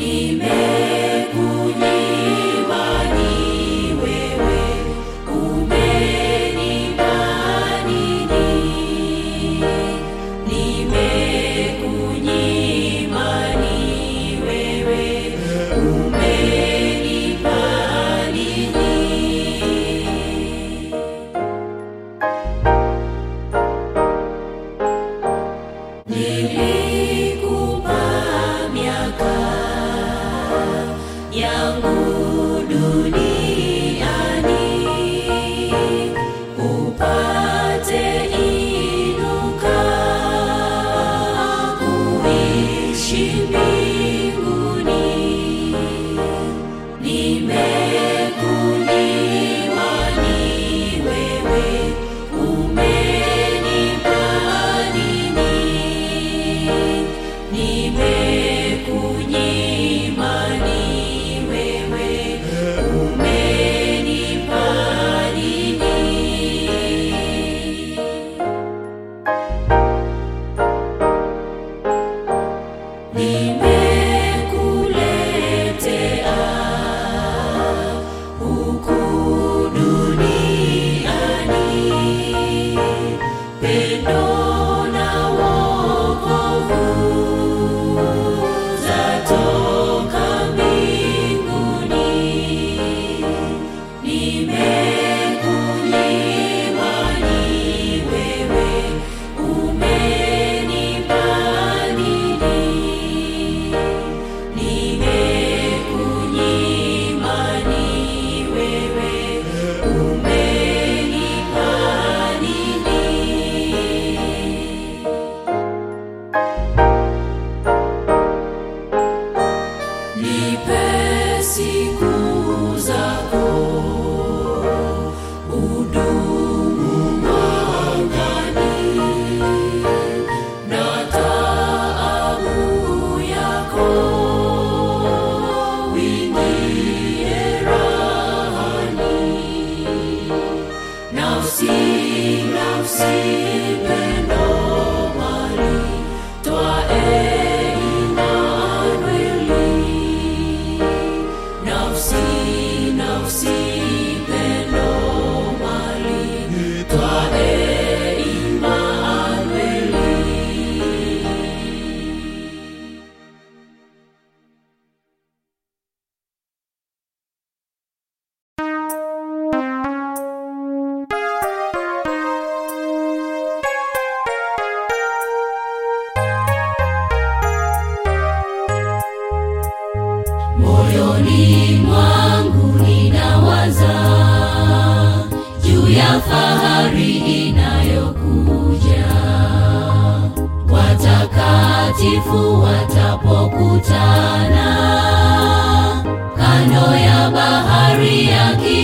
Amen. King of Sieben.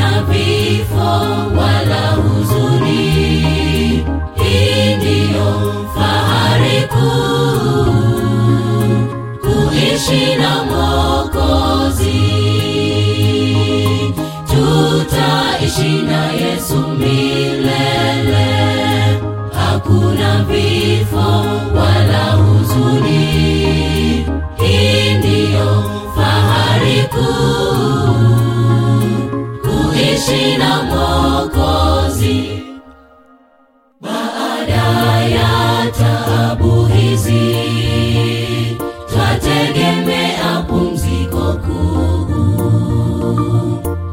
hakuna vifo wala huzuni. jeshi na mwokozi. Baada ya tabu hizi twategemea pumziko kuu.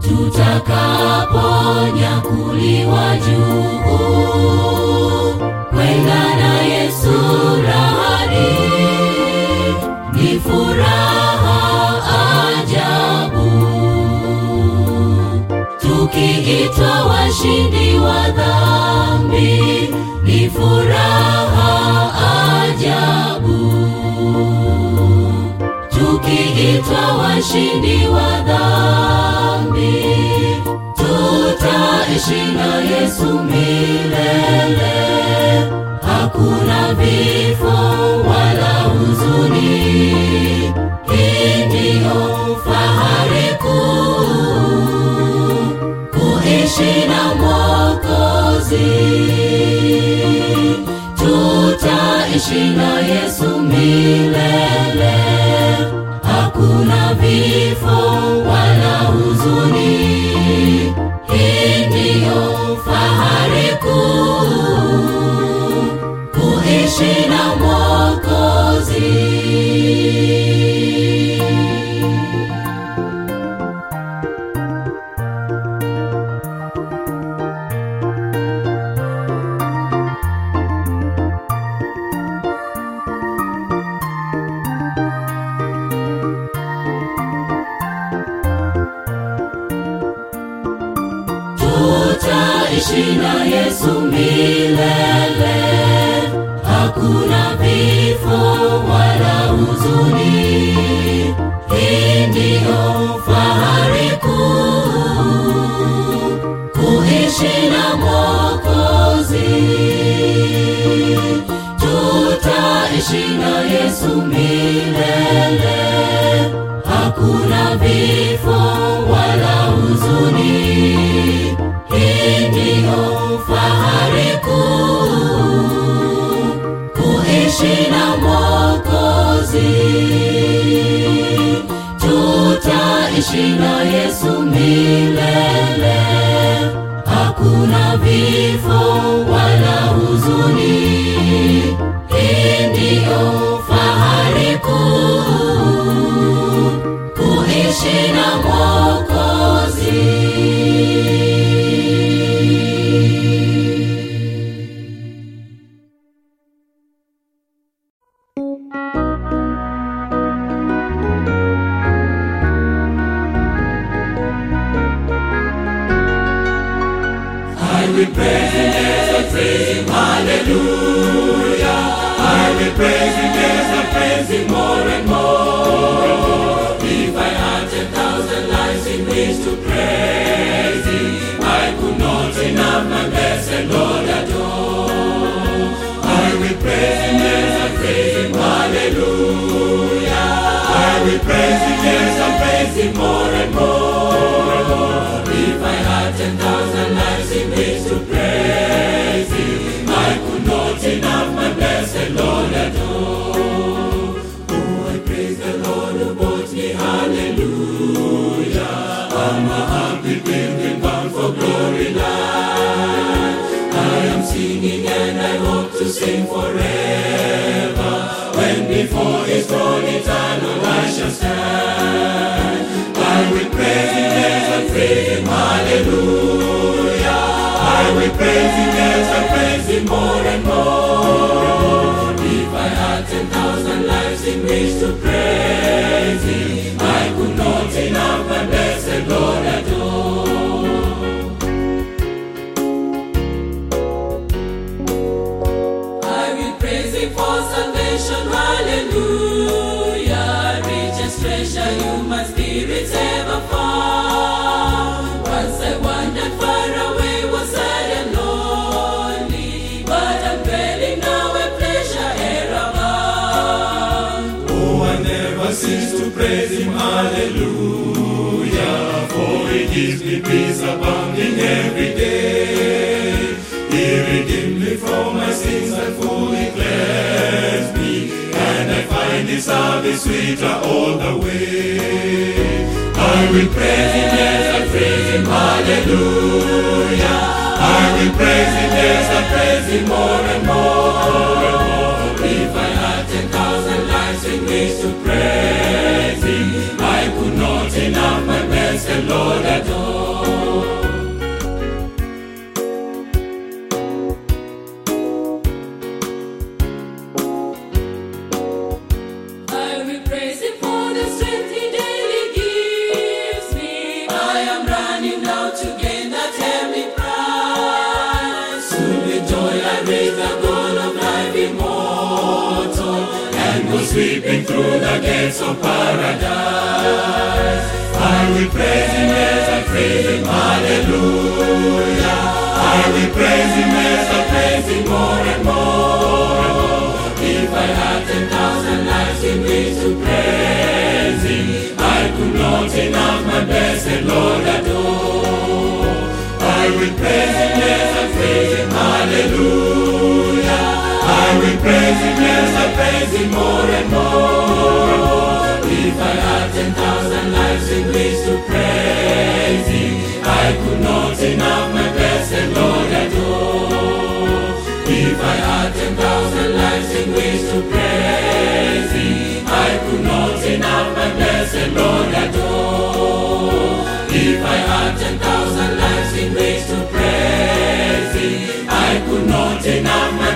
Tutakaponyakuliwa juu wakiitwa washindi wa dhambi, ni furaha ajabu. Tukiitwa washindi wa dhambi, tutaishi na Yesu milele, hakuna vifo wala Tunaishi na Yesu milele. hofu wala huzuni. nasi. Tutaishi na Yesu milele, hakuna vifo wala I will praise Him as I praise hallelujah. I will praise Him as I praise more and more. If I had ten thousand lives in which to praise Him. Sing forever. When before his throne eternal I shall stand. I will praise him, yes, and praise him, hallelujah. I will praise him, yes, I praise him more and more. Gives me peace abounding every day. He redeemed me from my sins and fully cleansed me. And I find his service sweeter all the way. I will praise him, yes, I praise him, hallelujah. I will praise him, yes, I praise him more and more. If I had ten thousand lives in which to gates of paradise. I will praise him as I praise him, hallelujah. I will praise him as I praise him more and more. If I had ten thousand lives in which to praise Him, I could not enough my blessed Lord adore. I will praise Him, yes, I praise Him, hallelujah. I will praise Him, yes, I praise Him more and more. I had ten thousand lives in which to praise Him, I could not enough my blessed Lord adore. If I had ten thousand lives in which to praise Him, I could not enough my blessed Lord adore. If I had ten thousand lives in which to praise Him, I could not enough my